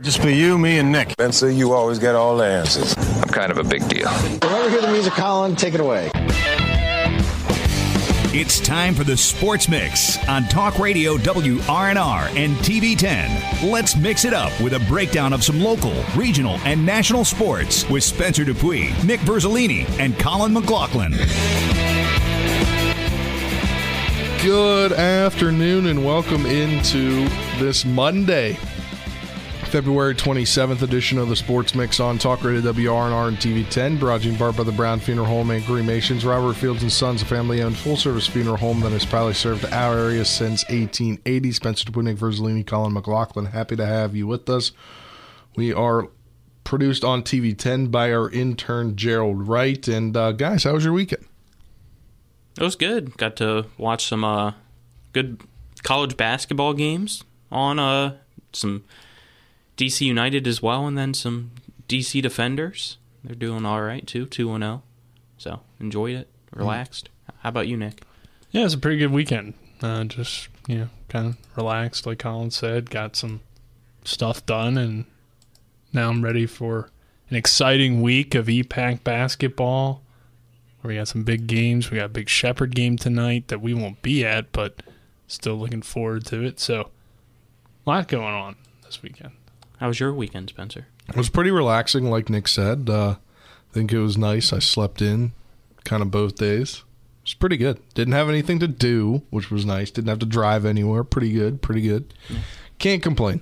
Just be you, me, and Nick. Spencer, you always get all the answers. I'm kind of a big deal. Whenever hear the music, Colin, take it away. It's time for the Sports Mix on Talk Radio WRNR and TV10. Let's mix it up with a breakdown of some local, regional, and national sports with Spencer Dupuis, Nick Verzolini, and Colin McLaughlin. Good afternoon and welcome into this Monday, February 27th edition of the Sports Mix on Talk Radio WRNR and TV10, brought to you in part by the Brown Funeral Home and Cremations. Robert Fields and Sons, a family-owned full-service funeral home that has proudly served our area since 1880. Spencer Dupuis, Verzolini, Colin McLaughlin, happy to have you with us. We are produced on TV10 by our intern Gerald Wright. And uh, guys, how was your weekend? It was good. Got to watch some uh, good college basketball games on uh, some DC United as well, and then some DC Defenders. They're doing all right too, two and zero. So enjoyed it, relaxed. Mm. How about you, Nick? Yeah, it was a pretty good weekend. Uh, just you know, kind of relaxed, like Colin said. Got some stuff done, and now I'm ready for an exciting week of EPAC basketball. We got some big games. We got a big Shepherd game tonight that we won't be at, but still looking forward to it. So, a lot going on this weekend. How was your weekend, Spencer? It was pretty relaxing, like Nick said. Uh, I think it was nice. I slept in kind of both days. It was pretty good. Didn't have anything to do, which was nice. Didn't have to drive anywhere. Pretty good. Pretty good. Yeah. Can't complain.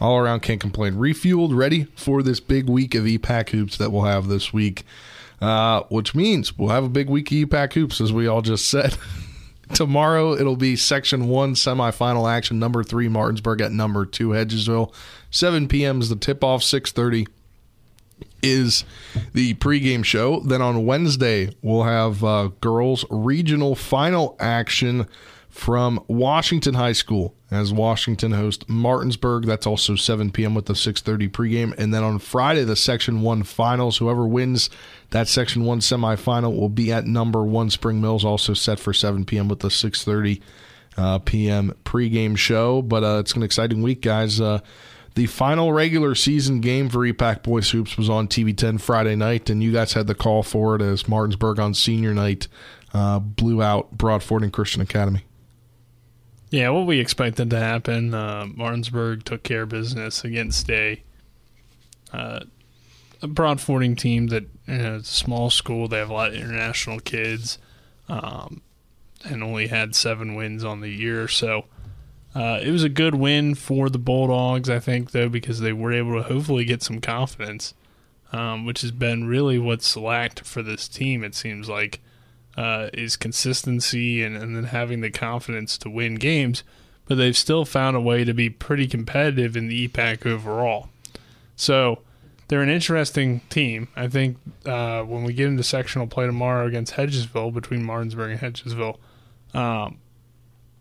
All around, can't complain. Refueled, ready for this big week of EPAC hoops that we'll have this week. Uh, which means we'll have a big week of EPAC hoops, as we all just said. Tomorrow it'll be Section One semifinal action. Number three Martinsburg at number two Hedgesville. 7 p.m. is the tip off. 6:30 is the pregame show. Then on Wednesday we'll have uh, girls regional final action from Washington High School as Washington host Martinsburg. That's also 7 p.m. with the 6:30 pregame, and then on Friday the Section One finals. Whoever wins that Section One semifinal will be at number one Spring Mills, also set for 7 p.m. with the 6:30 uh, p.m. pregame show. But uh, it's an exciting week, guys. Uh, the final regular season game for EPAC Boys Hoops was on TV 10 Friday night, and you guys had the call for it as Martinsburg on senior night uh, blew out Broadfording Christian Academy. Yeah, what we expected to happen. Uh, Martinsburg took care of business against a uh, a Broadfording team that you know, it's a small school. They have a lot of international kids, um, and only had seven wins on the year. So uh, it was a good win for the Bulldogs, I think, though, because they were able to hopefully get some confidence, um, which has been really what's lacked for this team. It seems like uh, is consistency and, and then having the confidence to win games, but they've still found a way to be pretty competitive in the EPAC overall. So they're an interesting team. I think uh, when we get into sectional play tomorrow against Hedgesville, between Martinsburg and Hedgesville, um,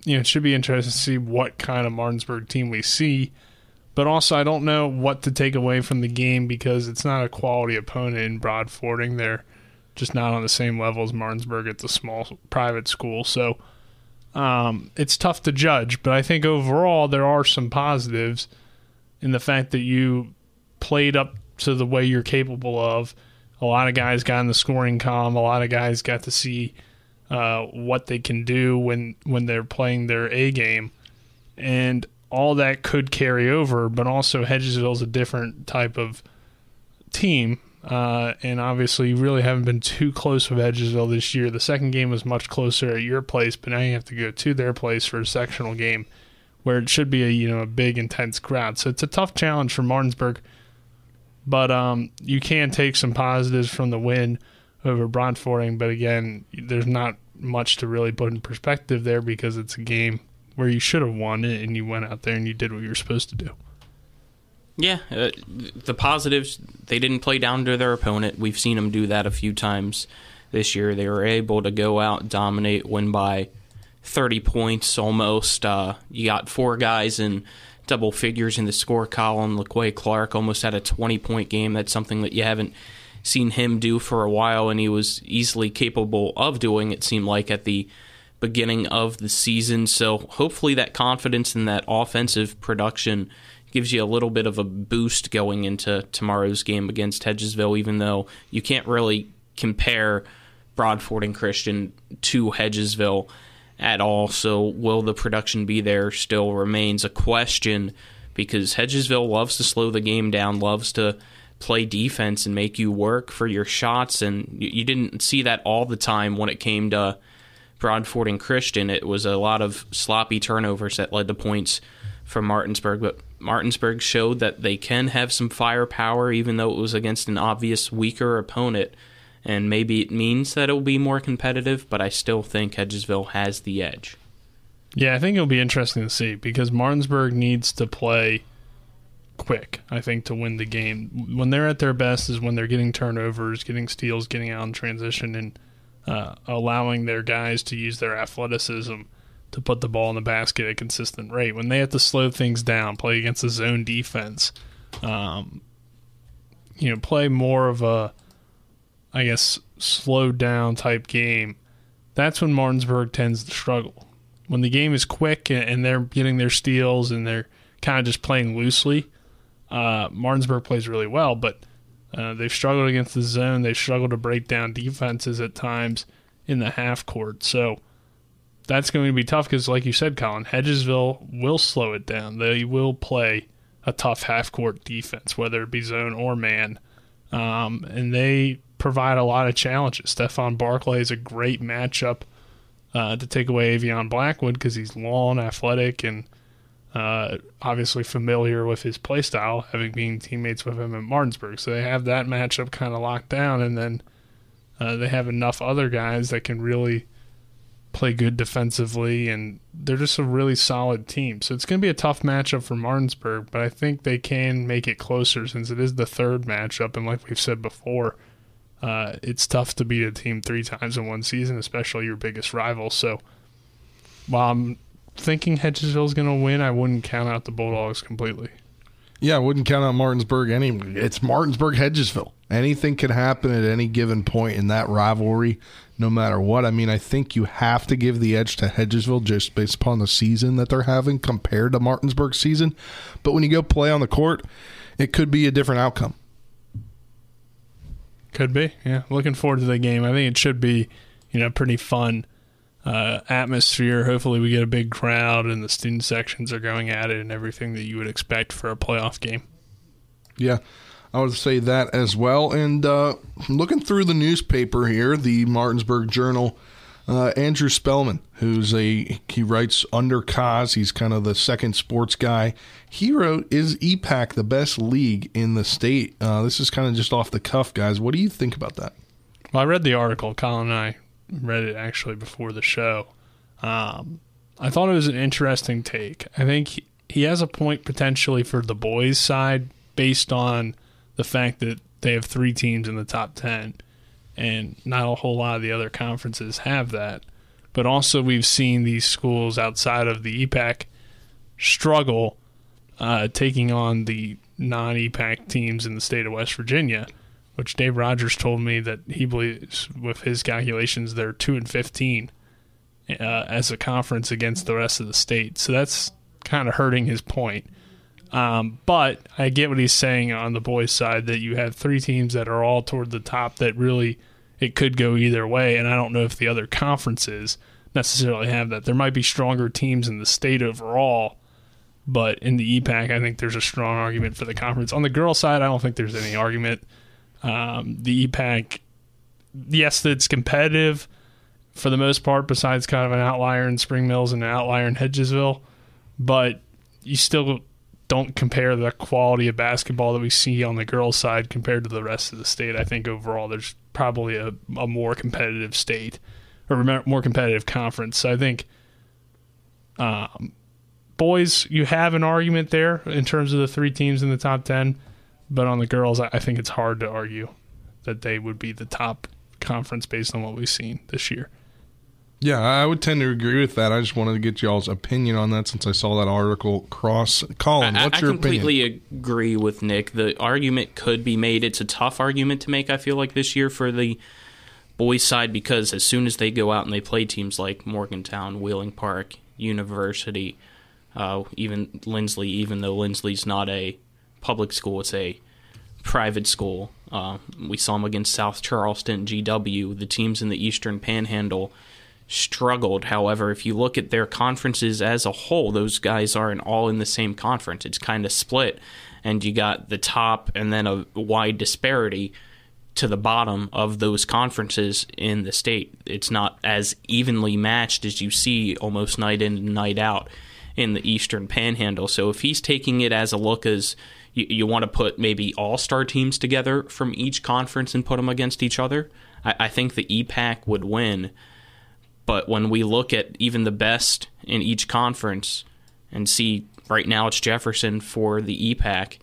you know, it should be interesting to see what kind of Martinsburg team we see. But also, I don't know what to take away from the game because it's not a quality opponent in Broadfording. They're just not on the same level as Martinsburg. It's a small private school, so um, it's tough to judge. But I think overall there are some positives in the fact that you played up to the way you're capable of. A lot of guys got in the scoring column. A lot of guys got to see uh, what they can do when when they're playing their A game, and all that could carry over. But also, Hedgesville is a different type of team uh, and obviously, you really haven't been too close with Hedgesville this year. The second game was much closer at your place, but now you have to go to their place for a sectional game, where it should be a you know a big intense crowd. So it's a tough challenge for Martinsburg, but um, you can take some positives from the win over Broadfording. But again, there's not much to really put in perspective there because it's a game where you should have won it, and you went out there and you did what you were supposed to do. Yeah, uh, the positives they didn't play down to their opponent. We've seen them do that a few times this year. They were able to go out, dominate, win by 30 points almost. Uh, you got four guys in double figures in the score column. LaQuay Clark almost had a 20 point game. That's something that you haven't seen him do for a while, and he was easily capable of doing, it seemed like, at the beginning of the season. So hopefully that confidence and that offensive production gives you a little bit of a boost going into tomorrow's game against Hedgesville, even though you can't really compare Broadfording Christian to Hedgesville at all. So, will the production be there still remains a question because Hedgesville loves to slow the game down, loves to play defense and make you work for your shots. And you, didn't see that all the time when it came to Broadfording Christian. It was a lot of sloppy turnovers that led to points from Martinsburg. But Martinsburg showed that they can have some firepower, even though it was against an obvious weaker opponent. And maybe it means that it will be more competitive, but I still think Hedgesville has the edge. Yeah, I think it'll be interesting to see because Martinsburg needs to play quick, I think, to win the game. When they're at their best is when they're getting turnovers, getting steals, getting out in transition, and uh, allowing their guys to use their athleticism to put the ball in the basket at a consistent rate. When they have to slow things down, play against a zone defense, um, you know, play more of a, I guess, slowed down type game, that's when Martinsburg tends to struggle. When the game is quick and they're getting their steals and they're kind of just playing loosely, uh, Martinsburg plays really well, but uh, they've struggled against the zone. They've struggled to break down defenses at times in the half court. So that's going to be tough because, like you said, Colin, Hedgesville will slow it down. They will play a tough half court defense, whether it be zone or man. Um, and they provide a lot of challenges. Stefan Barclay is a great matchup uh, to take away Avion Blackwood because he's long, athletic, and uh, obviously familiar with his play style, having been teammates with him at Martinsburg. So they have that matchup kind of locked down, and then uh, they have enough other guys that can really play good defensively, and they're just a really solid team. So it's going to be a tough matchup for Martinsburg, but I think they can make it closer since it is the third matchup, and like we've said before, uh, it's tough to beat a team three times in one season, especially your biggest rival. So while I'm thinking Hedgesville's going to win, I wouldn't count out the Bulldogs completely. Yeah, I wouldn't count out Martinsburg any. It's Martinsburg Hedgesville. Anything could happen at any given point in that rivalry, no matter what. I mean, I think you have to give the edge to Hedgesville just based upon the season that they're having compared to Martinsburg season. But when you go play on the court, it could be a different outcome. Could be, yeah. Looking forward to the game. I think it should be, you know, pretty fun uh, atmosphere. Hopefully, we get a big crowd and the student sections are going at it and everything that you would expect for a playoff game. Yeah, I would say that as well. And uh, looking through the newspaper here, the Martinsburg Journal, uh, Andrew Spellman, who's a he writes under Cause. He's kind of the second sports guy. He wrote, "Is EPAC the best league in the state?" Uh, this is kind of just off the cuff, guys. What do you think about that? Well, I read the article. Colin and I read it actually before the show. Um, I thought it was an interesting take. I think he, he has a point potentially for the boys' side based on the fact that they have three teams in the top 10 and not a whole lot of the other conferences have that. But also, we've seen these schools outside of the EPAC struggle uh, taking on the non EPAC teams in the state of West Virginia which Dave Rogers told me that he believes with his calculations they're two and fifteen uh, as a conference against the rest of the state. So that's kind of hurting his point. Um, but I get what he's saying on the boys' side that you have three teams that are all toward the top that really it could go either way, and I don't know if the other conferences necessarily have that. There might be stronger teams in the state overall, but in the EPAC, I think there's a strong argument for the conference. On the girls' side, I don't think there's any argument. Um, the EPAC, yes, it's competitive for the most part, besides kind of an outlier in Spring Mills and an outlier in Hedgesville, but you still don't compare the quality of basketball that we see on the girls' side compared to the rest of the state. I think overall there's probably a, a more competitive state or more competitive conference. So I think um, boys, you have an argument there in terms of the three teams in the top 10. But on the girls, I think it's hard to argue that they would be the top conference based on what we've seen this year. Yeah, I would tend to agree with that. I just wanted to get y'all's opinion on that since I saw that article cross. Colin, what's I, your opinion? I completely agree with Nick. The argument could be made. It's a tough argument to make, I feel like, this year for the boys' side because as soon as they go out and they play teams like Morgantown, Wheeling Park, University, Uh, even Linsly, even though Linsly's not a public school, it's a private school. Uh, we saw them against South Charleston, GW. The teams in the Eastern Panhandle struggled. However, if you look at their conferences as a whole, those guys aren't all in the same conference. It's kind of split, and you got the top and then a wide disparity to the bottom of those conferences in the state. It's not as evenly matched as you see almost night in and night out in the Eastern Panhandle. So if he's taking it as a look as you, you want to put maybe all star teams together from each conference and put them against each other, I, I think the EPAC would win. But when we look at even the best in each conference and see right now it's Jefferson for the EPAC,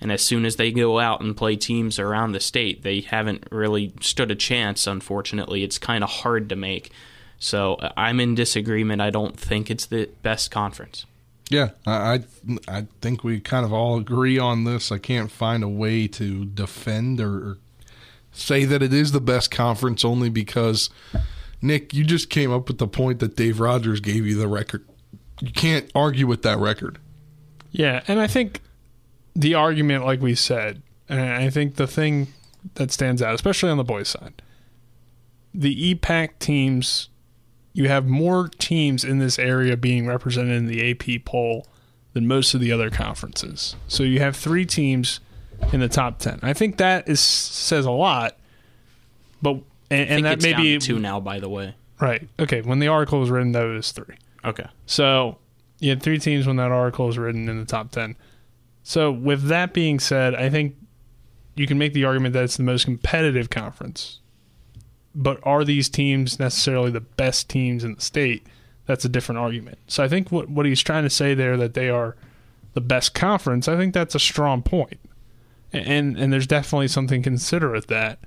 and as soon as they go out and play teams around the state, they haven't really stood a chance, unfortunately. It's kind of hard to make. So I'm in disagreement. I don't think it's the best conference. Yeah, I I think we kind of all agree on this. I can't find a way to defend or say that it is the best conference only because Nick, you just came up with the point that Dave Rogers gave you the record. You can't argue with that record. Yeah, and I think the argument, like we said, and I think the thing that stands out, especially on the boys' side, the EPAC teams you have more teams in this area being represented in the AP poll than most of the other conferences. So you have three teams in the top ten. I think that is says a lot. But and, and that may be two now, by the way. Right. Okay. When the article was written, that was three. Okay. So you had three teams when that article was written in the top ten. So with that being said, I think you can make the argument that it's the most competitive conference but are these teams necessarily the best teams in the state? That's a different argument. So I think what what he's trying to say there that they are the best conference, I think that's a strong point. And and there's definitely something to consider with that.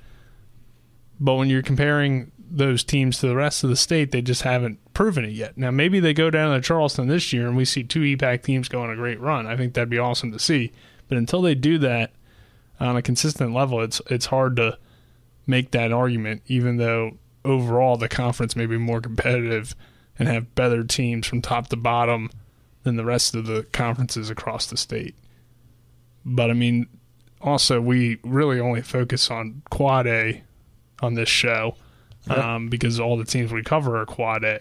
But when you're comparing those teams to the rest of the state, they just haven't proven it yet. Now maybe they go down to Charleston this year and we see two EPAC teams go on a great run. I think that'd be awesome to see. But until they do that on a consistent level, it's it's hard to make that argument, even though overall the conference may be more competitive and have better teams from top to bottom than the rest of the conferences across the state. But I mean, also we really only focus on Quad A on this show um, because all the teams we cover are Quad A.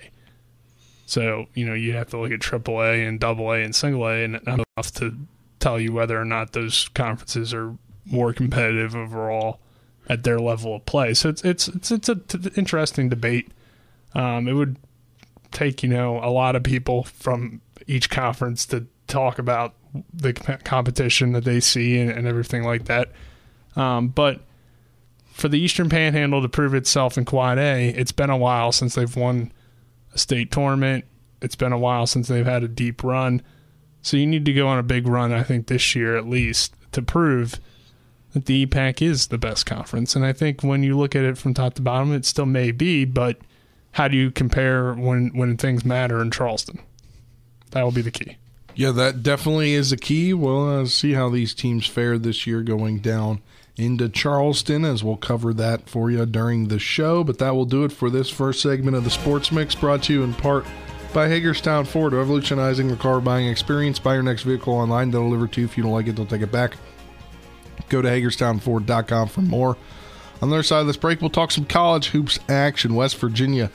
So you know you have to look at Triple A and Double A and Single A, and not enough to tell you whether or not those conferences are more competitive overall at their level of play. So it's it's it's it's an t- interesting debate. Um, it would take you know a lot of people from each conference to talk about the competition that they see and, and everything like that. Um, but for the Eastern Panhandle to prove itself in Quad A, it's been a while since they've won a state tournament. It's been a while since they've had a deep run. So you need to go on a big run, I think, this year at least to prove that the EPAC is the best conference. And I think when you look at it from top to bottom, it still may be, but how do you compare when, when things matter in Charleston? That will be the key. Yeah, that definitely is a key. We'll uh, see how these teams fare this year going down into Charleston as we'll cover that for you during the show. But that will do it for this first segment of the Sports Mix brought to you in part by Hagerstown Ford, revolutionizing the car buying experience. Buy your next vehicle online. They'll deliver to you. If you don't like it, they'll take it back. Go to HagerstownFord.com for more. On the other side of this break, we'll talk some college hoops action. West Virginia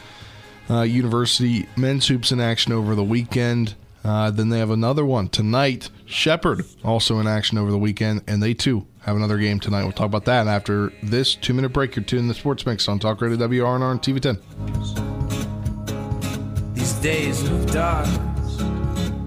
uh, University men's hoops in action over the weekend. Uh, then they have another one tonight. Shepherd also in action over the weekend, and they too have another game tonight. We'll talk about that after this two minute break. You're tuned in the Sports Mix on Talk Radio WRNR and TV 10. These days of dark.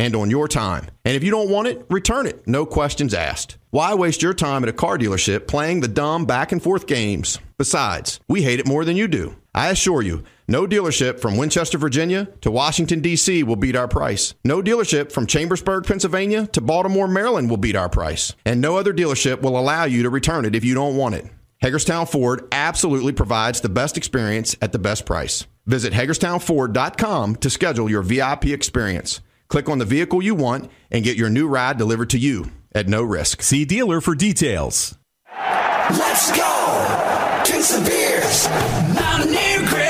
and on your time. And if you don't want it, return it. No questions asked. Why waste your time at a car dealership playing the dumb back and forth games? Besides, we hate it more than you do. I assure you, No dealership from Winchester, Virginia to Washington, D.C. will beat our price. No dealership from Chambersburg, Pennsylvania to Baltimore, Maryland will beat our price. And no other dealership will allow you to return it if you don't want it. Hagerstown Ford absolutely provides the best experience at the best price. Visit HagerstownFord.com to schedule your VIP experience. Click on the vehicle you want and get your new ride delivered to you at no risk. See dealer for details. Let's go! Drink some beers! Mountaineer Grill and Pub!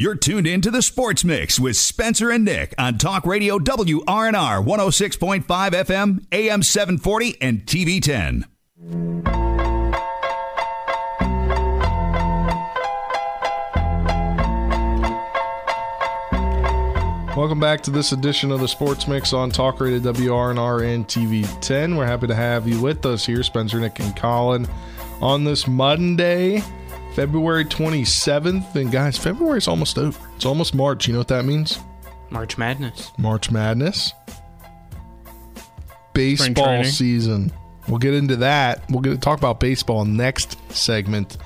You're tuned in to the Sports Mix with Spencer and Nick on Talk Radio WRNR 106.5 FM, AM 740, and TV 10. Welcome back to this edition of the Sports Mix on Talk Radio WRNR and TV 10. We're happy to have you with us here, Spencer, Nick, and Colin, on this Monday, February 27th. And guys, February is almost over. It's almost March. You know what that means? March Madness. March Madness. Baseball season. We'll get into that. We'll get to talk about baseball next segment.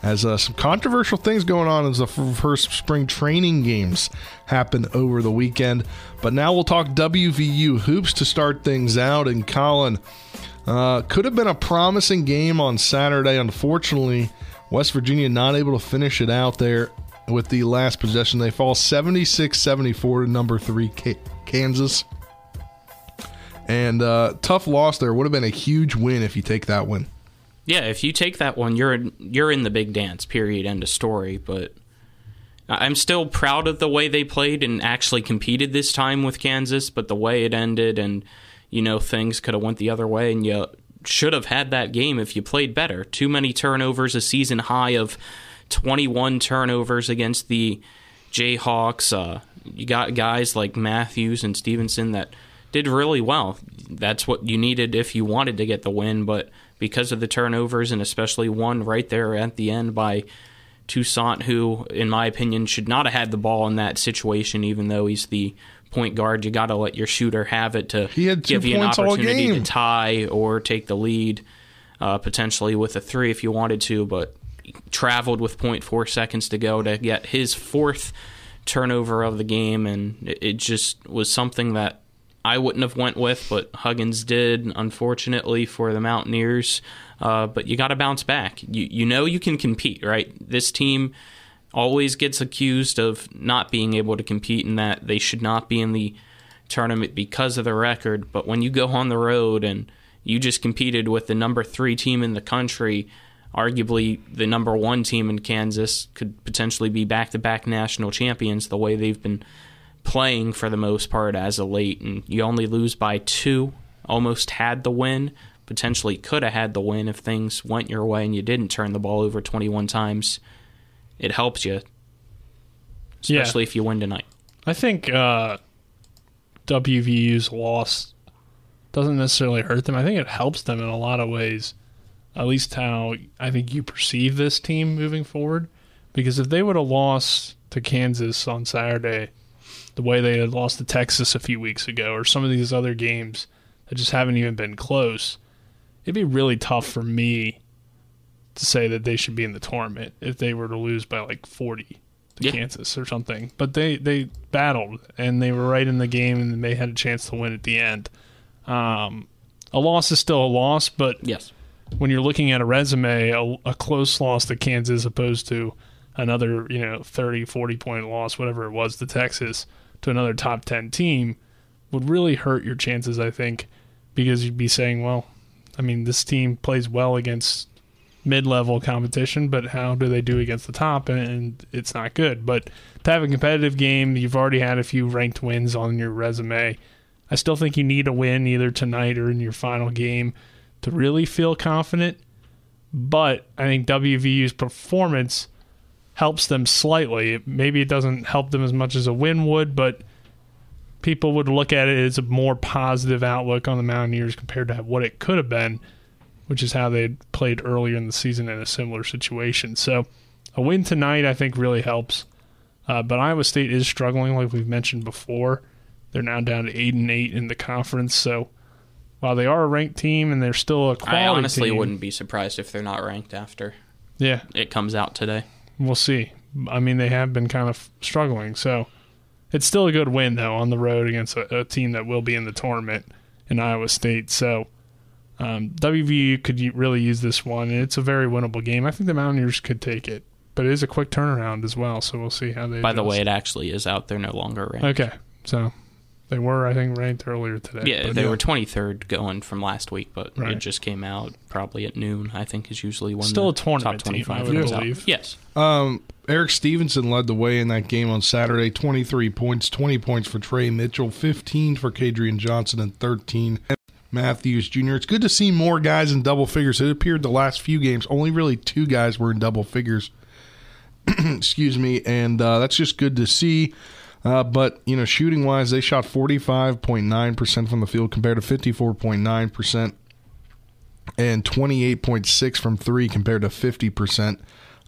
As uh, some controversial things going on as the f- first spring training games happen over the weekend. But now we'll talk WVU hoops to start things out. And Colin, uh, could have been a promising game on Saturday. Unfortunately, West Virginia not able to finish it out there with the last possession. They fall 76 74 to number three, Kansas. And uh, tough loss there. Would have been a huge win if you take that one. Yeah, if you take that one, you're in, you're in the big dance. Period. End of story. But I'm still proud of the way they played and actually competed this time with Kansas. But the way it ended, and you know things could have went the other way, and you should have had that game if you played better. Too many turnovers, a season high of 21 turnovers against the Jayhawks. Uh, you got guys like Matthews and Stevenson that did really well. That's what you needed if you wanted to get the win, but because of the turnovers and especially one right there at the end by Toussaint, who, in my opinion, should not have had the ball in that situation, even though he's the point guard. You got to let your shooter have it to give you an opportunity to tie or take the lead, uh, potentially with a three if you wanted to, but traveled with 0.4 seconds to go to get his fourth turnover of the game, and it it just was something that I wouldn't have went with, but Huggins did, unfortunately for the Mountaineers. Uh, but you got to bounce back. You you know you can compete, right? This team always gets accused of not being able to compete and that they should not be in the tournament because of the record. But when you go on the road and you just competed with the number three team in the country, arguably the number one team in Kansas could potentially be back to back national champions the way they've been playing for the most part as of late. And you only lose by two, almost had the win. Potentially could have had the win if things went your way and you didn't turn the ball over 21 times. It helps you, Yeah. especially if you win tonight. I think uh, WVU's loss doesn't necessarily hurt them. I think it helps them in a lot of ways. At least how I think you perceive this team moving forward. Because if they would have lost to Kansas on Saturday, the way they had lost to Texas a few weeks ago, or some of these other games that just haven't even been close, it'd be really tough for me to say that they should be in the tournament if they were to lose by like 40 to Yeah. Kansas or something. But they they battled and they were right in the game and they had a chance to win at the end. Um, a loss is still a loss, but Yes. when you're looking at a resume, a, a close loss to Kansas opposed to another, you know, 30, 40 point loss, whatever it was to Texas, to another top 10 team would really hurt your chances, I think, because you'd be saying, well, I mean, this team plays well against mid-level competition, but how do they do against the top? And, it's not good. But to have a competitive game, you've already had a few ranked wins on your resume. I still think you need a win either tonight or in your final game to really feel confident. But I think WVU's performance helps them slightly. Maybe it doesn't help them as much as a win would, but people would look at it as a more positive outlook on the Mountaineers compared to what it could have been, which is how they played earlier in the season in a similar situation. So a win tonight, I think, really helps. Uh, but Iowa State is struggling, like we've mentioned before. They're now down to eight and eight in the conference. So while they are a ranked team and they're still a quality I honestly team, wouldn't be surprised if they're not ranked after Yeah, it comes out today. we'll see. I mean, they have been kind of struggling, so it's still a good win though on the road against a, a team that will be in the tournament in Iowa State. So um, WVU could really use this one, and it's a very winnable game. I think the Mountaineers could take it, but it is a quick turnaround as well. So we'll see how they. By the way, it actually is out. They're no longer ranked. okay, so they were, I think, ranked earlier today. Yeah, but they were 23rd going from last week, but Right. it just came out probably at noon. I think is usually when Still the a tournament top team, 25 I believe. out. Yes, Um, Erik Stevenson led the way in that game on Saturday. 23 points, 20 points for Tre Mitchell, 15 for Kedrian Johnson, and 13 Matthews Jr. It's good to see more guys in double figures. It appeared the last few games, only really two guys were in double figures. Excuse me, and uh, that's just good to see. Uh, but you know, shooting wise, they shot 45.9% from the field compared to 54.9% and 28.6 from three compared to 50%.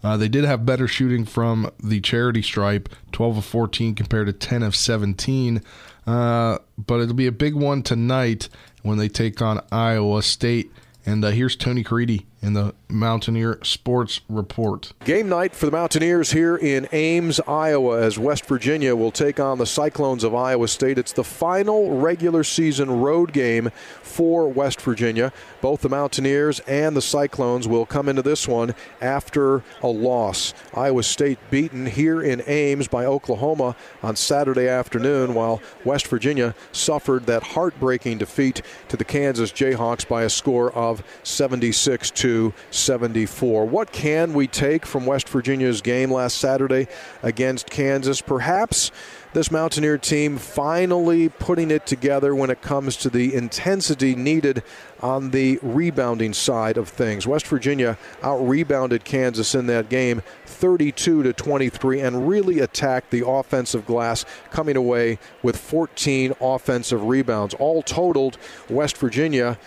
Uh, they did have better shooting from the charity stripe, 12 of 14 compared to 10 of 17. Uh, but it'll be a big one tonight when they take on Iowa State. And uh, here's Tony Caridi in the Mountaineer Sports Report. Game night for the Mountaineers here in Ames, Iowa, as West Virginia will take on the Cyclones of Iowa State. It's the final regular season road game for West Virginia. Both the Mountaineers and the Cyclones will come into this one after a loss. Iowa State beaten here in Ames by Oklahoma on Saturday afternoon, while West Virginia suffered that heartbreaking defeat to the Kansas Jayhawks by a score of 76 to 74. What can we take from West Virginia's game last Saturday against Kansas? Perhaps this Mountaineer team finally putting it together when it comes to the intensity needed on the rebounding side of things. West Virginia out rebounded Kansas in that game 32 to 23 and really attacked the offensive glass coming away with 14 offensive rebounds. All totaled West Virginia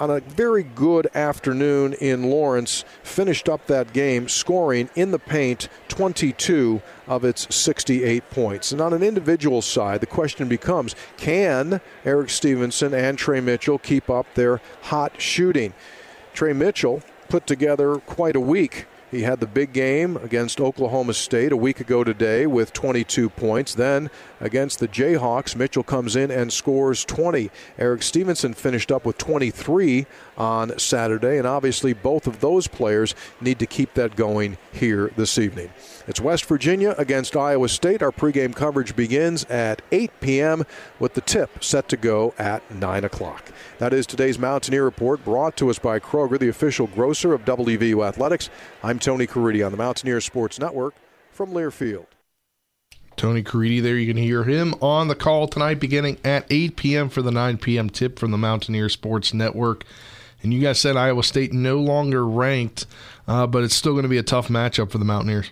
on a very good afternoon in Lawrence, finished up that game scoring in the paint 22 of its 68 points. And on an individual side, the question becomes can Erik Stevenson and Tre Mitchell keep up their hot shooting? Tre Mitchell put together quite a week. He had the big game against Oklahoma State a week ago today with 22 points. Then against the Jayhawks, Mitchell comes in and scores 20. Erik Stevenson finished up with 23 on Saturday, and obviously both of those players need to keep that going here this evening. It's West Virginia against Iowa State. Our pregame coverage begins at 8 p.m. with the tip set to go at 9 o'clock. That is today's Mountaineer Report brought to us by Kroger, the official grocer of WVU Athletics. I'm Tony Caridi on the Mountaineer Sports Network from Learfield. Tony Caridi there. You can hear him on the call tonight beginning at 8 p.m. for the 9 p.m. tip from the Mountaineer Sports Network. And you guys said Iowa State no longer ranked, uh, but it's still going to be a tough matchup for the Mountaineers.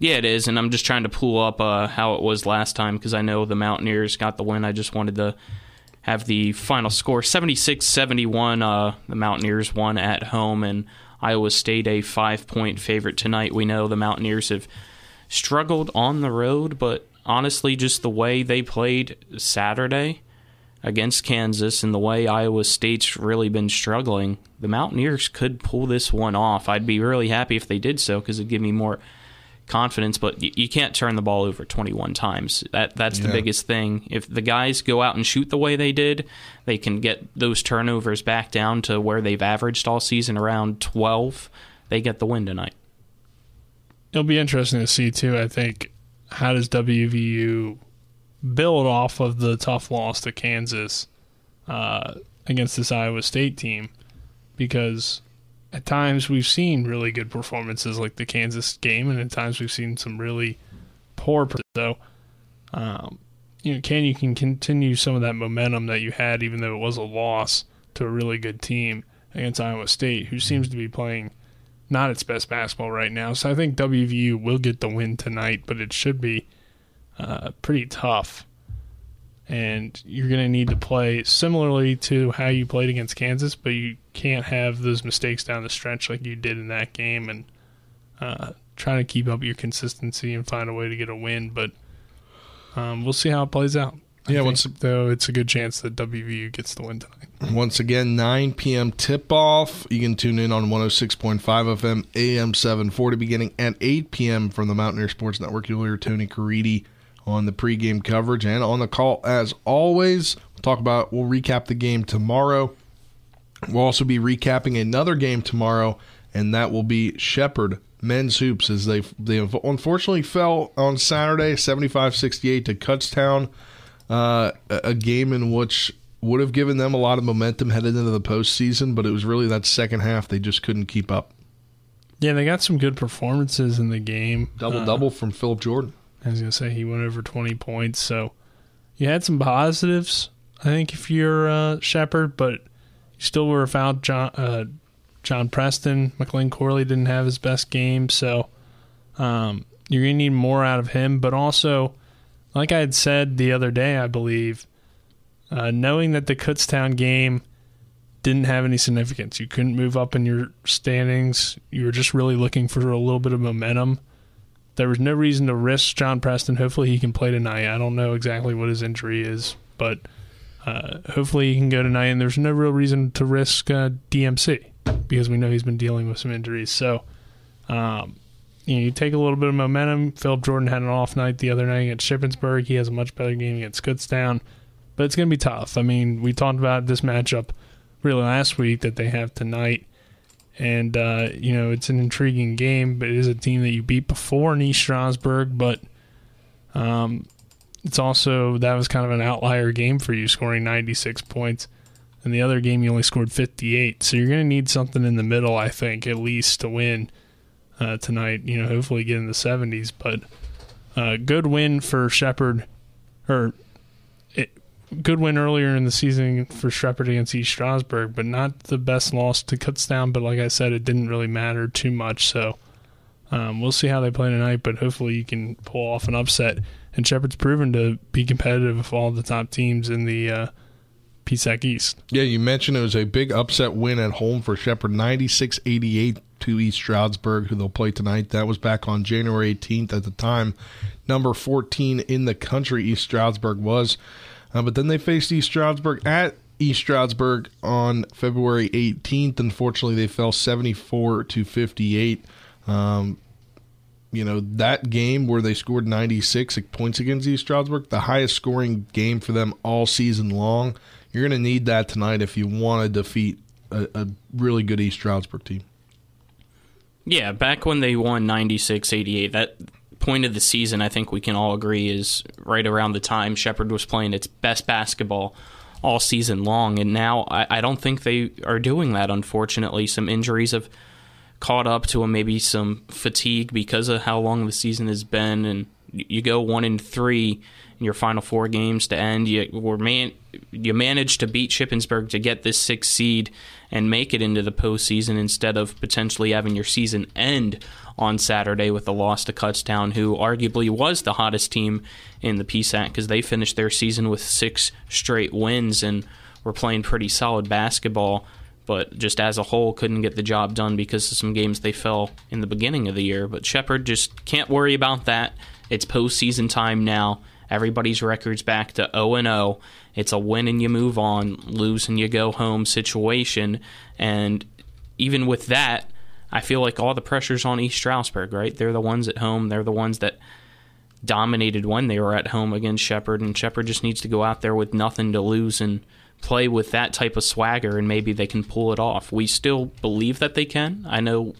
Yeah, it is, and I'm just trying to pull up uh, how it was last time because I know the Mountaineers got the win. I just wanted to have the final score 76 71. Uh, the Mountaineers won at home, and Iowa State a five point favorite tonight. We know the Mountaineers have struggled on the road, but honestly, just the way they played Saturday against Kansas and the way Iowa State's really been struggling, the Mountaineers could pull this one off. I'd be really happy if they did so because it'd give me more confidence, but you can't turn the ball over 21 times. That that's the biggest thing. If the guys go out and shoot the way they did, they can get those turnovers back down to where they've averaged all season around 12. They get the win tonight. It'll be interesting to see too. I think how does WVU build off of the tough loss to Kansas uh, against this Iowa State team because at times we've seen really good performances like the Kansas game, and at times we've seen some really poor. So, um, you know, can you can continue some of that momentum that you had, even though it was a loss to a really good team against Iowa State, who seems to be playing not its best basketball right now. So I think WVU will get the win tonight, but it should be uh, pretty tough. And you're going to need to play similarly to how you played against Kansas, but you can't have those mistakes down the stretch like you did in that game and uh, trying to keep up your consistency and find a way to get a win. But um, we'll see how it plays out. I Yeah, think, once- though, it's a good chance that WVU gets the win tonight. Once again, 9 p.m. tip off. You can tune in on 106.5 FM, AM 740, beginning at 8 p.m. from the Mountaineer Sports Network. You'll hear Tony Caridi on the pregame coverage and on the call as always. We'll talk about, we'll recap the game tomorrow. We'll also be recapping another game tomorrow, and that will be Shepherd men's hoops as they they unfortunately fell on Saturday, 75-68 to Kutztown. Uh, a game in which would have given them a lot of momentum headed into the postseason, but it was really that second half they just couldn't keep up. Yeah, they got some good performances in the game. Double Uh, double from Philip Jordan. I was gonna say he went over twenty points, so you had some positives. I think if you're uh, Shepherd, but you still were without John uh, John Preston. McLean Corley didn't have his best game, so um, you're gonna need more out of him. But also, like I had said the other day, I believe, uh, knowing that the Kutztown game didn't have any significance, you couldn't move up in your standings. You were just really looking for a little bit of momentum there was no reason to risk John Preston. Hopefully, he can play tonight. I don't know exactly what his injury is, but uh, hopefully, he can go tonight. And there's no real reason to risk uh, DMC because we know he's been dealing with some injuries. So, um, you know, you take a little bit of momentum. Philip Jordan had an off night the other night against Shippensburg. He has a much better game against Kutztown, but it's going to be tough. I mean, we talked about this matchup really last week that they have tonight and uh, you know it's an intriguing game. But it is a team that you beat before in Stroudsburg, but um, it's also that was kind of an outlier game for you, scoring 96 points. And the other game you only scored 58, so you're going to need something in the middle, I think, at least to win uh, tonight. You know, hopefully get in the 70s, but uh, good win for Shepherd, or it, good win earlier in the season for Shepherd against East Stroudsburg, but not the best loss to Kutztown. But like I said, it didn't really matter too much. So um, we'll see how they play tonight, but hopefully you can pull off an upset. And Shepherd's proven to be competitive with all the top teams in the uh, PSAC East. Yeah, you mentioned it was a big upset win at home for Shepherd, 96-88 to East Stroudsburg, who they'll play tonight. That was back on January 18th at the time. Number 14 in the country, East Stroudsburg was. Uh, but then they faced East Stroudsburg at East Stroudsburg on February 18th. Unfortunately, they fell 74 to 58. Um, you know, that game where they scored 96 points against East Stroudsburg, the highest scoring game for them all season long. You're going to need that tonight if you want to defeat a, a really good East Stroudsburg team. Yeah, back when they won 96 88, that point of the season, I think we can all agree, is right around the time Shepherd was playing its best basketball all season long. And now I, I don't think they are doing that, unfortunately. Some injuries have caught up to them, maybe some fatigue because of how long the season has been. And you go one in three in your final four games to end. You were man, you managed to beat Shippensburg to get this sixth seed and make it into the postseason instead of potentially having your season end on Saturday with a loss to Kutztown, who arguably was the hottest team in the PSAC because they finished their season with six straight wins and were playing pretty solid basketball. But just as a whole, couldn't get the job done because of some games they fell in the beginning of the year. But Shepherd just can't worry about that. It's postseason time now. Everybody's record's back to 0 0. It's a win and you move on, lose and you go home situation. And even with that, I feel like all the pressure's on East Stroudsburg, right? They're the ones at home. They're the ones that dominated when they were at home against Shepherd, and Shepherd just needs to go out there with nothing to lose and play with that type of swagger, and maybe they can pull it off. We still believe that they can. I know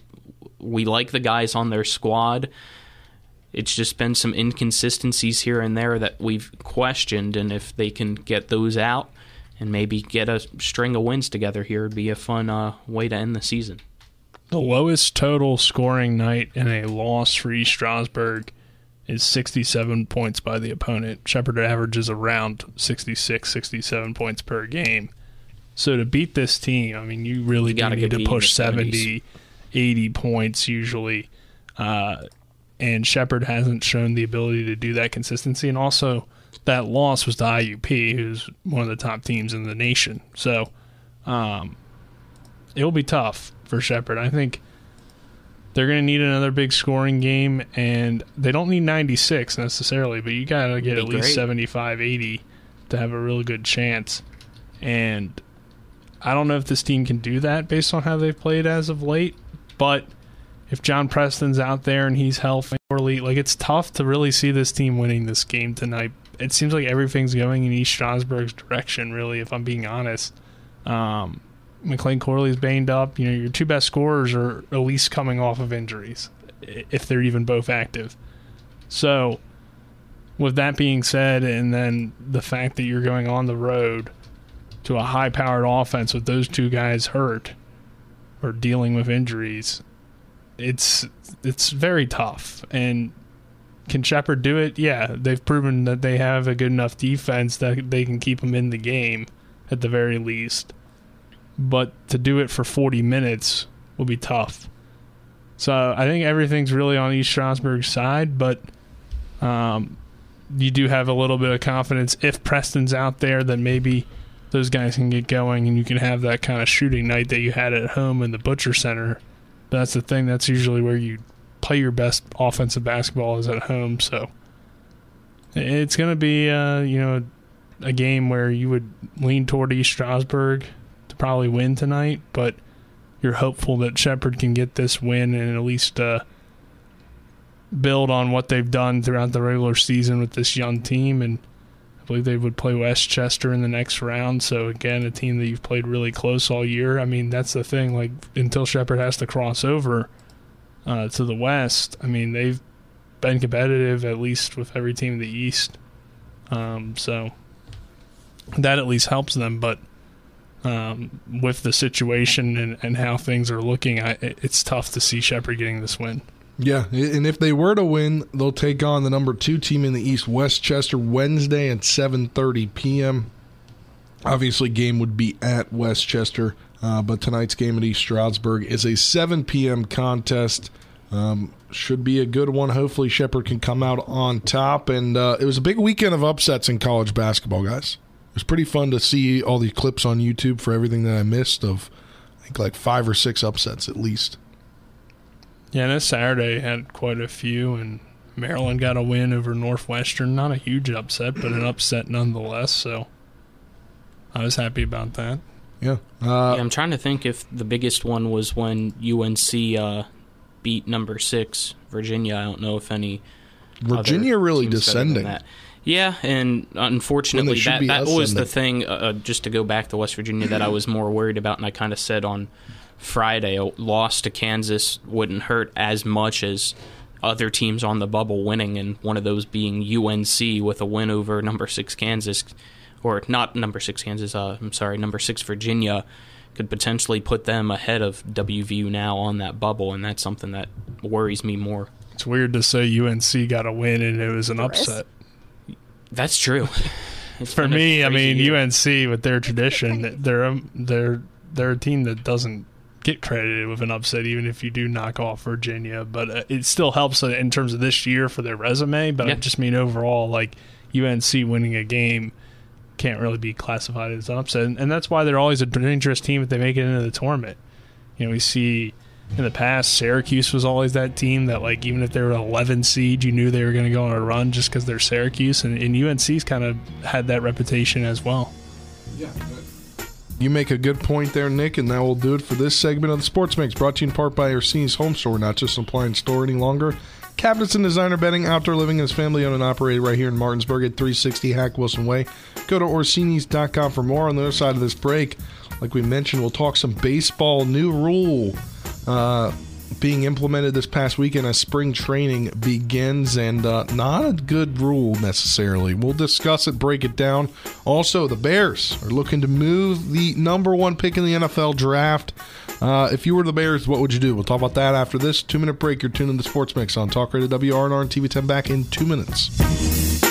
we like the guys on their squad. It's just been some inconsistencies here and there that we've questioned, and if they can get those out and maybe get a string of wins together here, it'd be a fun uh, way to end the season. The lowest total scoring night in a loss for East Stroudsburg is 67 points by the opponent. Shepherd averages around 66, 67 points per game. So to beat this team, I mean, you really You do need get to push the 70, 80 points usually. Uh, and Shepherd hasn't shown the ability to do that consistency. And also, that loss was to IUP, who's one of the top teams in the nation. So um, it'll be tough for Shepherd. I think they're going to need another big scoring game, and they don't need 96 necessarily, but you got to get at least great. 75, 80 to have a really good chance. And I don't know if this team can do that based on how they've played as of late, but if John Preston's out there and he's healthy, like it's tough to really see this team winning this game tonight. It seems like everything's going in East Stroudsburg's direction, really, if I'm being honest. Um, McLean Corley's banged up. You know, your two best scorers are at least coming off of injuries, if they're even both active. So, with that being said, and then the fact that you're going on the road to a high powered offense with those two guys hurt or dealing with injuries, it's it's very tough. And can Shepherd do it? Yeah, they've proven that they have a good enough defense that they can keep them in the game at the very least. But to do it for 40 minutes will be tough. So I think everything's really on East Stroudsburg's side, but um, you do have a little bit of confidence. If Preston's out there, then maybe those guys can get going and you can have that kind of shooting night that you had at home in the Butcher Center. That's the thing. That's usually where you play your best offensive basketball is at home. So it's going to be, uh, you know, a game where you would lean toward East Stroudsburg to probably win tonight, but you're hopeful that Shepherd can get this win and at least uh, build on what they've done throughout the regular season with this young team. And Believe they would play West Chester in the next round. So again, a team that you've played really close all year. I mean, that's the thing. Like until Shepherd has to cross over uh, to the West, I mean they've been competitive at least with every team in the East. Um, so that at least helps them. But um, with the situation and, and how things are looking, I, it's tough to see Shepherd getting this win. Yeah, and if they were to win, they'll take on the number two team in the East, West Chester, Wednesday at 7:30 p.m. Obviously, game would be at West Chester, uh, but tonight's game at East Stroudsburg is a 7 p.m. contest. Um, should be a good one. Hopefully, Shepherd can come out on top. And uh, it was a big weekend of upsets in college basketball, guys. It was pretty fun to see all the clips on YouTube for everything that I missed of, I think, like five or six upsets at least. Yeah, this Saturday had quite a few, and Maryland got a win over Northwestern. Not a huge upset, but an upset nonetheless. So I was happy about that. Yeah. Uh, yeah, I'm trying to think if the biggest one was when UNC uh, beat number six Virginia. I don't know if any Virginia other really teams better than descending. that. Yeah, and unfortunately, that, that was the thing. Uh, just to go back to West Virginia, that I was more worried about, and I kind of said on Friday, a loss to Kansas wouldn't hurt as much as other teams on the bubble winning, and one of those being UNC with a win over number six Kansas, or not number six Kansas. Uh, I'm sorry, number six Virginia could potentially put them ahead of WVU now on that bubble, and that's something that worries me more. It's weird to say UNC got a win and it was an upset. That's true. It's For me, I mean year. UNC with their tradition, they're a, they're they're a team that doesn't get credited with an upset, even if you do knock off Virginia. But uh, it still helps in terms of this year for their resume. But I just mean overall, like UNC winning a game can't really be classified as an upset, and, and that's why they're always a dangerous team if they make it into the tournament. You know, we see in the past Syracuse was always that team that like even if they were an 11 seed, you knew they were going to go on a run just because they're Syracuse, and, and UNC's kind of had that reputation as well. You make a good point there, Nick, and that will do it for this segment of the Sports Mix, brought to you in part by Orsini's Home Store, not just an appliance store any longer. Cabinets and designer bedding, outdoor living, and family owned and operated right here in Martinsburg at 360 Hack Wilson Way. Go to Orsini's.com for more. On the other side of this break, like we mentioned, we'll talk some baseball new rule. Uh, being implemented this past weekend as spring training begins, and uh, not a good rule necessarily. We'll discuss it, break it down. Also, the Bears are looking to move the number one pick in the NFL draft. Uh, if you were the Bears, what would you do? We'll talk about that after this two minute break. You're tuning to Sports Mix on Talk Radio WRNR and TV 10 back in two minutes.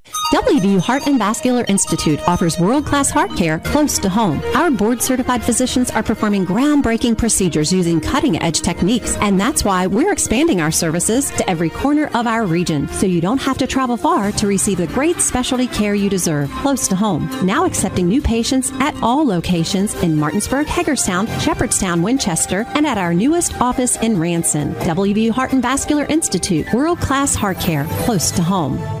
WVU Heart and Vascular Institute offers world class heart care close to home. Our board certified physicians are performing groundbreaking procedures using cutting edge techniques, and that's why we're expanding our services to every corner of our region so you don't have to travel far to receive the great specialty care you deserve close to home. Now accepting new patients at all locations in Martinsburg, Hagerstown, Shepherdstown, Winchester, and at our newest office in Ranson. WVU Heart and Vascular Institute, world class heart care close to home.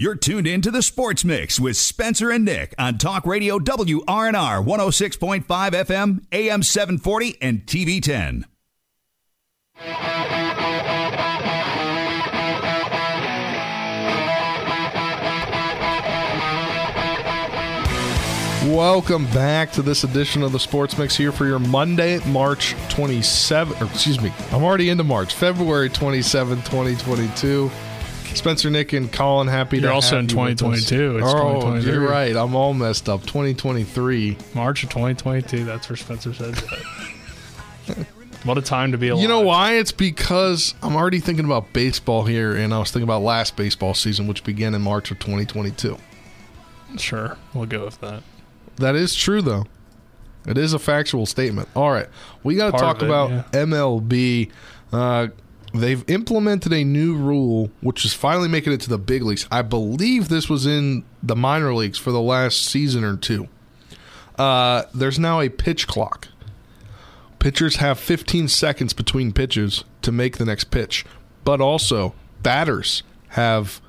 You're tuned in to the Sports Mix with Spencer and Nick on Talk Radio WRNR 106.5 FM, AM 740, and TV 10. Welcome back to this edition of the Sports Mix here for your Monday, March 27, excuse me, I'm already into March, February 27, 2022. Spencer, Nick, and Colin, happy You're to also in you 2022. It's oh, you're right. I'm all messed up. 2023. March of 2022. That's where Spencer said what a time to be alive. You know why? It's because I'm already thinking about baseball here, and I was thinking about last baseball season, which began in March of 2022. Sure, we'll go with that. That is true, though. It is a factual statement. All right, we got to talk it, about yeah. MLB. Uh, they've implemented a new rule, which is finally making it to the big leagues. I believe this was in the minor leagues for the last season or two. Uh, there's now a pitch clock. Pitchers have 15 seconds between pitches to make the next pitch, but also batters have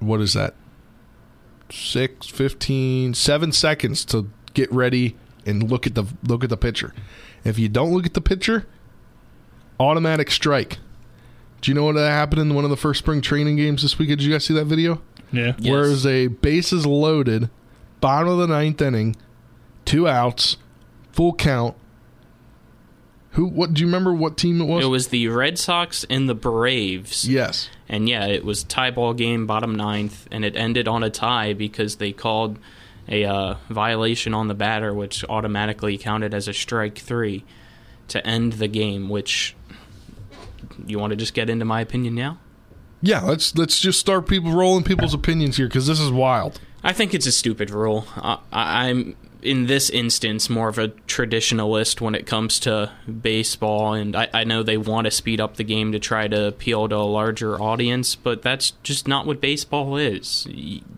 what is that? Six, 15, seven seconds to get ready and look at the look at the pitcher. If you don't look at the pitcher, automatic strike. Do you know what happened in one of the first spring training games this week? Did you guys see that video? Yeah. Where it was a bases loaded, bottom of the ninth inning, two outs, full count. Who? What? Do you remember what team it was? It was the Red Sox and the Braves. Yes. And yeah, it was tie ball game, bottom ninth, and it ended on a tie because they called a uh, violation on the batter, which automatically counted as a strike three to end the game. Which you want to just get into my opinion now? Yeah. Let's let's just start people rolling people's opinions here because this is wild. I think it's a stupid rule. I, I'm in this instance more of a traditionalist when it comes to baseball, and I, I know they want to speed up the game to try to appeal to a larger audience, but that's just not what baseball is.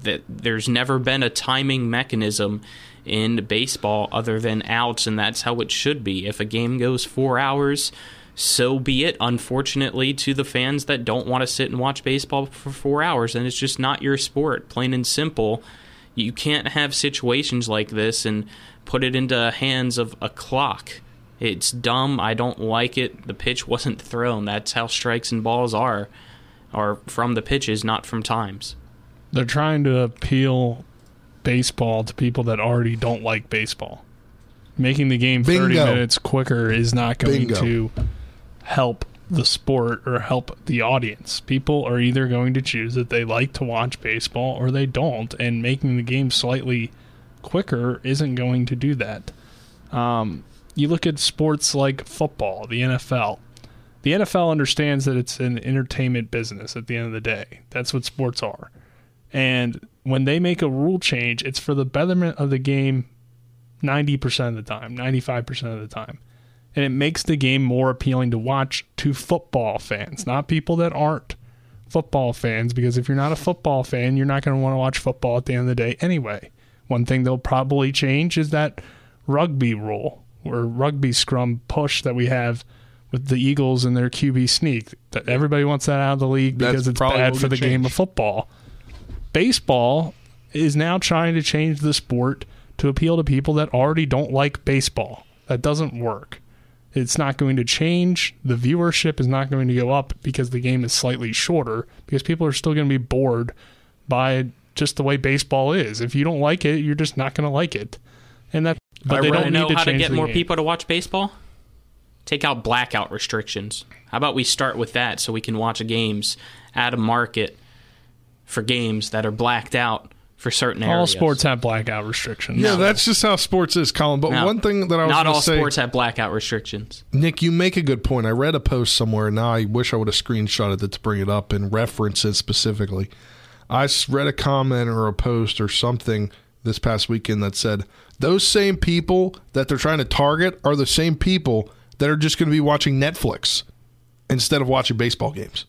That there's never been a timing mechanism in baseball other than outs, and that's how it should be. If a game goes four hours. So be it, unfortunately, to the fans that don't want to sit and watch baseball for four hours, and it's just not your sport, plain and simple You can't have situations like this and put it into hands of a clock. It's dumb. I don't like it. The pitch wasn't thrown. That's how strikes and balls are, are from the pitches, not from times. They're trying to appeal baseball to people that already don't like baseball. Making the game 30 minutes quicker is not going Bingo. to help the sport or help the audience. People are either going to choose that they like to watch baseball or they don't, and making the game slightly quicker isn't going to do that. Um, you look at sports like football, the NFL. The NFL understands that it's an entertainment business at the end of the day. That's what sports are. And when they make a rule change, it's for the betterment of the game 90% of the time, 95% of the time. And it makes the game more appealing to watch to football fans, not people that aren't football fans. Because if you're not a football fan, you're not going to want to watch football at the end of the day anyway. One thing they'll probably change is that rugby rule or rugby scrum push that we have with the Eagles and their QB sneak. That everybody wants that out of the league That's because it's bad for the game of football. Baseball is now trying to change the sport to appeal to people that already don't like baseball. That doesn't work. It's not going to change. The viewership is not going to go up because the game is slightly shorter because people are still going to be bored by just the way baseball is. If you don't like it, you're just not going to like it. And that but I they don't know need to how to get more game. people to watch baseball. Take out blackout restrictions. How about we start with that so we can watch games at a market for games that are blacked out for certain areas. All sports have blackout restrictions. Yeah, that's just how sports is, Colin. But No. one thing that I was not gonna all say, sports have blackout restrictions. Nick, you make a good point. I read a post somewhere, and now I wish I would have screenshotted it to bring it up and reference it specifically. I s- read a comment or a post or something this past weekend that said those same people that they're trying to target are the same people that are just going to be watching Netflix instead of watching baseball games.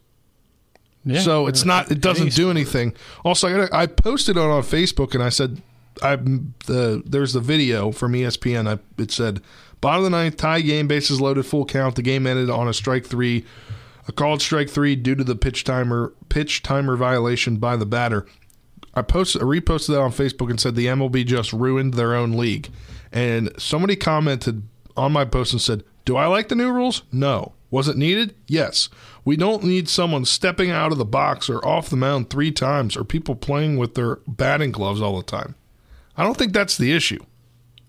Yeah. so it's not. It doesn't do anything. Also, I, gotta, I posted it on Facebook and I said, I the there's the video from ESPN. I, it said bottom of the ninth tie game, bases loaded, full count. The game ended on a strike three, a called strike three due to the pitch timer pitch timer violation by the batter. I posted, I reposted that on Facebook and said the MLB just ruined their own league. And somebody commented on my post and said, "Do I like the new rules? No. Was it needed? Yes. We don't need someone stepping out of the box or off the mound three times or people playing with their batting gloves all the time. I don't think that's the issue.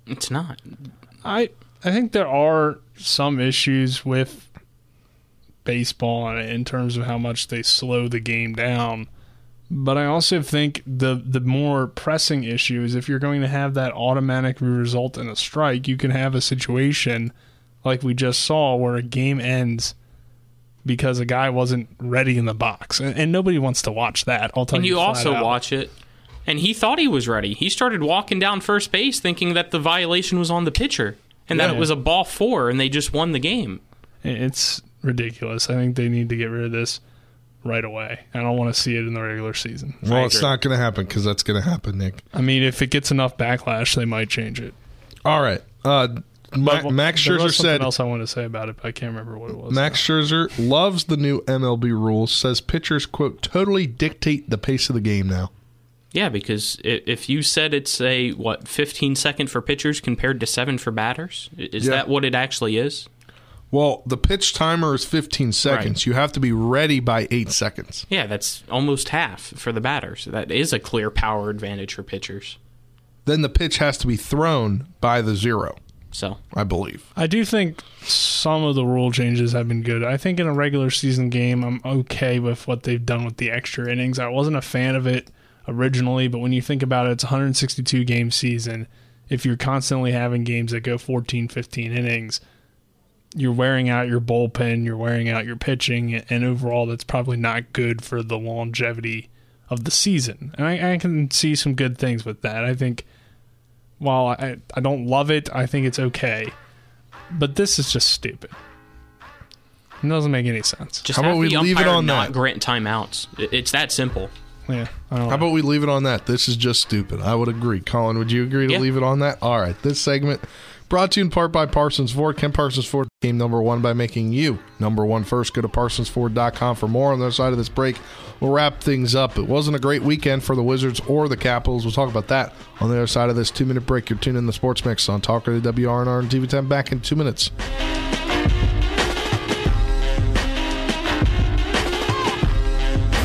It's not. I I think there are some issues with baseball in- in terms of how much they slow the game down. But I also think the the more pressing issue is if you're going to have that automatic result in a strike, you can have a situation like we just saw where a game ends because a guy wasn't ready in the box, and, and nobody wants to watch that. I'll tell And you flat also out. watch it, and he thought he was ready. He started walking down first base thinking that the violation was on the pitcher and that it was a ball four, and they just won the game. It's ridiculous. I think they need to get rid of this right away. I don't want to see it in the regular season. Well, it's not going to happen because that's going to happen, Nick. I mean, if it gets enough backlash, they might change it. All right. Uh, Ma- But Max there was Scherzer something said else I wanted to say about it, but I can't remember what it was. Max Scherzer loves the new MLB rules. Says pitchers quote totally dictate the pace of the game now. Yeah, because if you said it's a what 15 second for pitchers compared to seven for batters, is Yeah. that what it actually is? Well, the pitch timer is 15 seconds. You have to be ready by eight seconds. Yeah, that's almost half for the batters. That is a clear power advantage for pitchers. Then the pitch has to be thrown by the zero. So I believe. I do think some of the rule changes have been good. I think in a regular season game, I'm okay with what they've done with the extra innings. I wasn't a fan of it originally, but when you think about it, it's 162 game season. If you're constantly having games that go 14, 15 innings, you're wearing out your bullpen, you're wearing out your pitching, and overall, that's probably not good for the longevity of the season. And I, I can see some good things with that. I think while I, I don't love it, I think it's okay. But this is just stupid. It doesn't make any sense. just How about we leave it on not grant timeouts. It's that simple. Yeah. I don't How about we leave it on that? This is just stupid. I would agree. Colin, would you agree to Yeah. leave it on that? All right. This segment brought to you in part by Parsons Ford. Ken Parsons Ford. Game number one by making you number one first. Go to ParsonsFord.com for more. On the other side of this break, we'll wrap things up. It wasn't a great weekend for the Wizards or the Capitals. We'll talk about that on the other side of this two minute break. You're tuning in the Sports Mix on Talk Radio WRNR and TV10. Back in two minutes.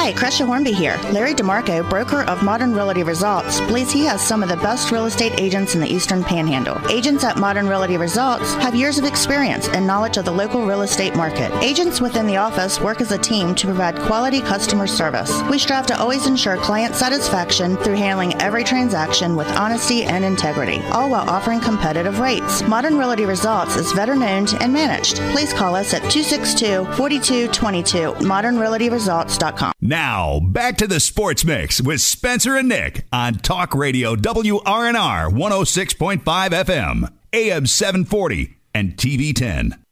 Hi, Cresha Hornby here. Larry DeMarco, broker of Modern Realty Results, believes he has some of the best real estate agents in the Eastern Panhandle. Agents at Modern Realty Results have years of experience and knowledge of the local real estate market. Agents within the office work as a team to provide quality customer service. We strive to always ensure client satisfaction through handling every transaction with honesty and integrity, all while offering competitive rates. Modern Realty Results is veteran owned and managed. Please call us at 262 4222 modernrealtyresults.com. Now, back to the Sports Mix with Spencer and Nick on Talk Radio WRNR 106.5 FM, AM 740, and TV 10.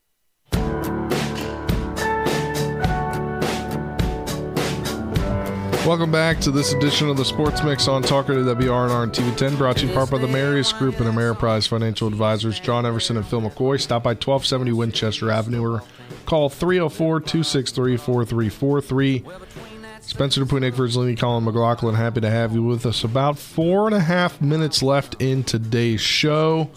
Welcome back to this edition of the Sports Mix on Talk Radio WRNR and TV10, brought to you part by the Marius Group and Ameriprise Financial Advisors, John Everson and Phil McCoy. Stop by 1270 Winchester Avenue or call 304 263 4343. Spencer Dupuis, Nick Verzolini, Colin McLaughlin, happy to have you with us. About four and a half minutes left in today's show.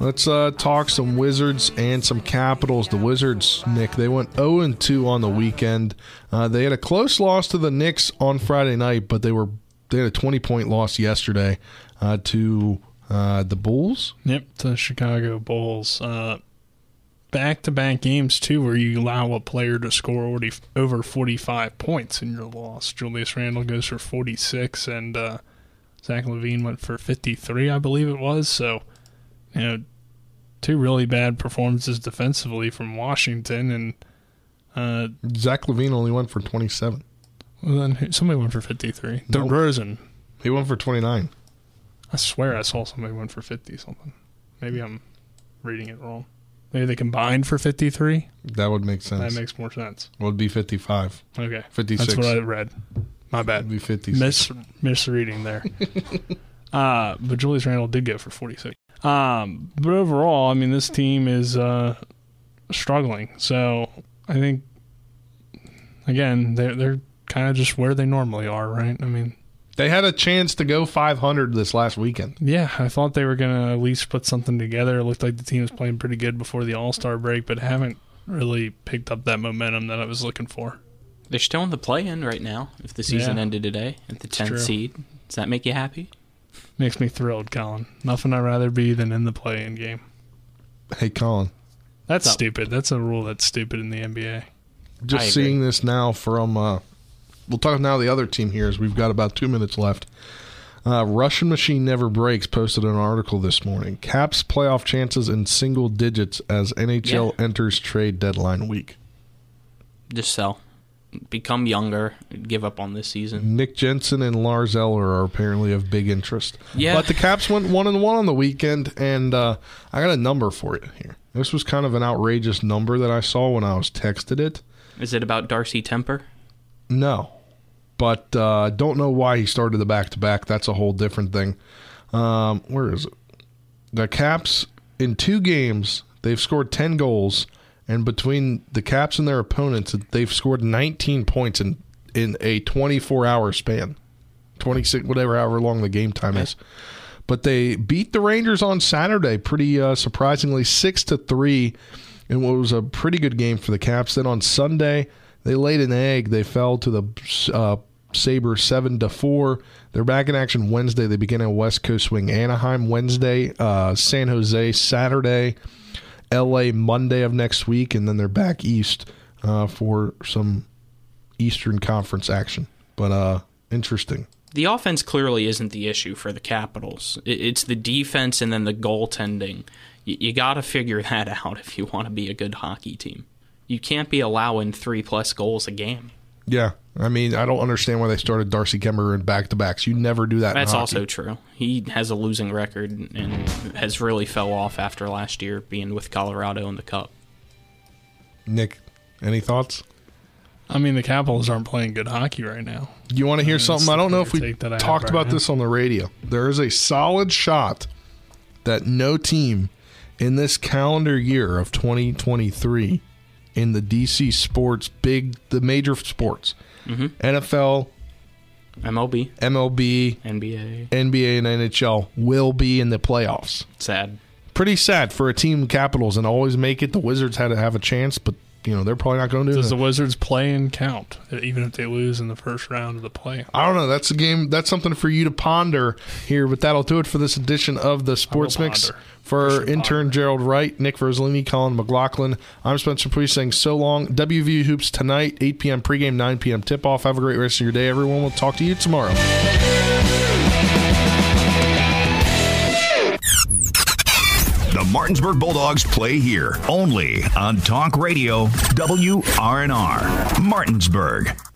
Let's uh, talk some Wizards and some Capitals. The Wizards, Nick, they went 0 2 on the weekend. Uh, they had a close loss to the Knicks on Friday night, but they were they had a 20 point loss yesterday uh, to uh, the Bulls. Yep, the Chicago Bulls. Back to back games, too, where you allow a player to score already over 45 points in your loss. Julius Randle goes for 46, and uh, Zach LaVine went for 53, I believe it was. So, you know, two really bad performances defensively from Washington, and uh, Zach LaVine only went for 27. Well, then somebody went for 53. Nope. DeRozan. He went for 29. I swear I saw somebody went for 50 something. Maybe I'm reading it wrong. Maybe they combined for 53? That would make sense. That makes more sense. It would be 55. Okay. 56. That's what I read. My bad. It'd be 56. Mis- misreading there. uh, but Julius Randle did go for 46. Um, but overall, I mean, this team is uh, struggling. So I think, again, they're, they're kind of just where they normally are, right? I mean, They had a chance to go 500 this last weekend. yeah, I thought they were going to at least put something together. It looked like the team was playing pretty good before the All Star break, but haven't really picked up that momentum that I was looking for. They're still in the play-in right now. If the season Yeah. ended today at the tenth seed, does that make you happy? Makes me thrilled, Colin. Nothing I'd rather be than in the play in game. Hey, Colin. That's stupid. That's a rule that's stupid in the NBA. Just seeing this now from, uh, we'll talk now the other team here as we've got about two minutes left. Uh, Russian Machine Never Breaks posted an article this morning. Caps playoff chances in single digits as NHL enters trade deadline week. Just sell, become younger, give up on this season. Nick Jensen and Lars Eller are apparently of big interest. Yeah. But the Caps went one and one on the weekend, and uh, I got a number for you here. This was kind of an outrageous number that I saw when I was texted it. Is it about Darcy Kuemper? No, but uh, don't know why he started the back to back. That's a whole different thing. Um, where is it? The Caps in two games they've scored ten goals, and between the Caps and their opponents, they've scored 19 points in in a 24 hour span, 26 whatever however long the game time is. But they beat the Rangers on Saturday, pretty uh, surprisingly, six to three, in what was a pretty good game for the Caps. Then on Sunday, they laid an egg. They fell to the uh, Sabres seven to four. They're back in action Wednesday. They begin a West Coast swing. Anaheim Wednesday, uh, San Jose Saturday, L.A. Monday of next week, and then they're back east uh, for some Eastern Conference action. But uh, interesting. The offense clearly isn't the issue for the Capitals. It's the defense and then the goaltending. You, you got to figure that out if you want to be a good hockey team. You can't be allowing three plus goals a game. Yeah, I mean, I don't understand why they started Darcy Kuemper in back to backs. You never do that. That's hockey. also true. He has a losing record and has really fell off after last year being with Colorado in the Cup. Nick. Any thoughts? I mean, the Capitals aren't playing good hockey right now. You want to hear That's something? I don't know if we that talked right about now. this on the radio. There is a solid shot that no team in this calendar year of 2023 in the DC sports, big, the major sports, Mhm. NFL, MLB, MLB, NBA, NBA, and NHL will be in the playoffs. Sad. Pretty sad for a team Capitals and always make it. The Wizards had to have a chance, but you know they're probably not going to do it. Does it. the Wizards play and count, even if they lose in the first round of the play? I don't know. That's a game. That's something for you to ponder here. But that'll do it for this edition of the Sports Mix. ponder. For intern Gerald Wright, Nick Verzolini, Colin McLaughlin, I'm Spencer Pui saying so long. WVU Hoops tonight, 8 p.m. pregame, 9 p.m. tip off. Have a great rest of your day, everyone. We'll talk to you tomorrow. The Martinsburg Bulldogs play here only on Talk Radio WRNR Martinsburg.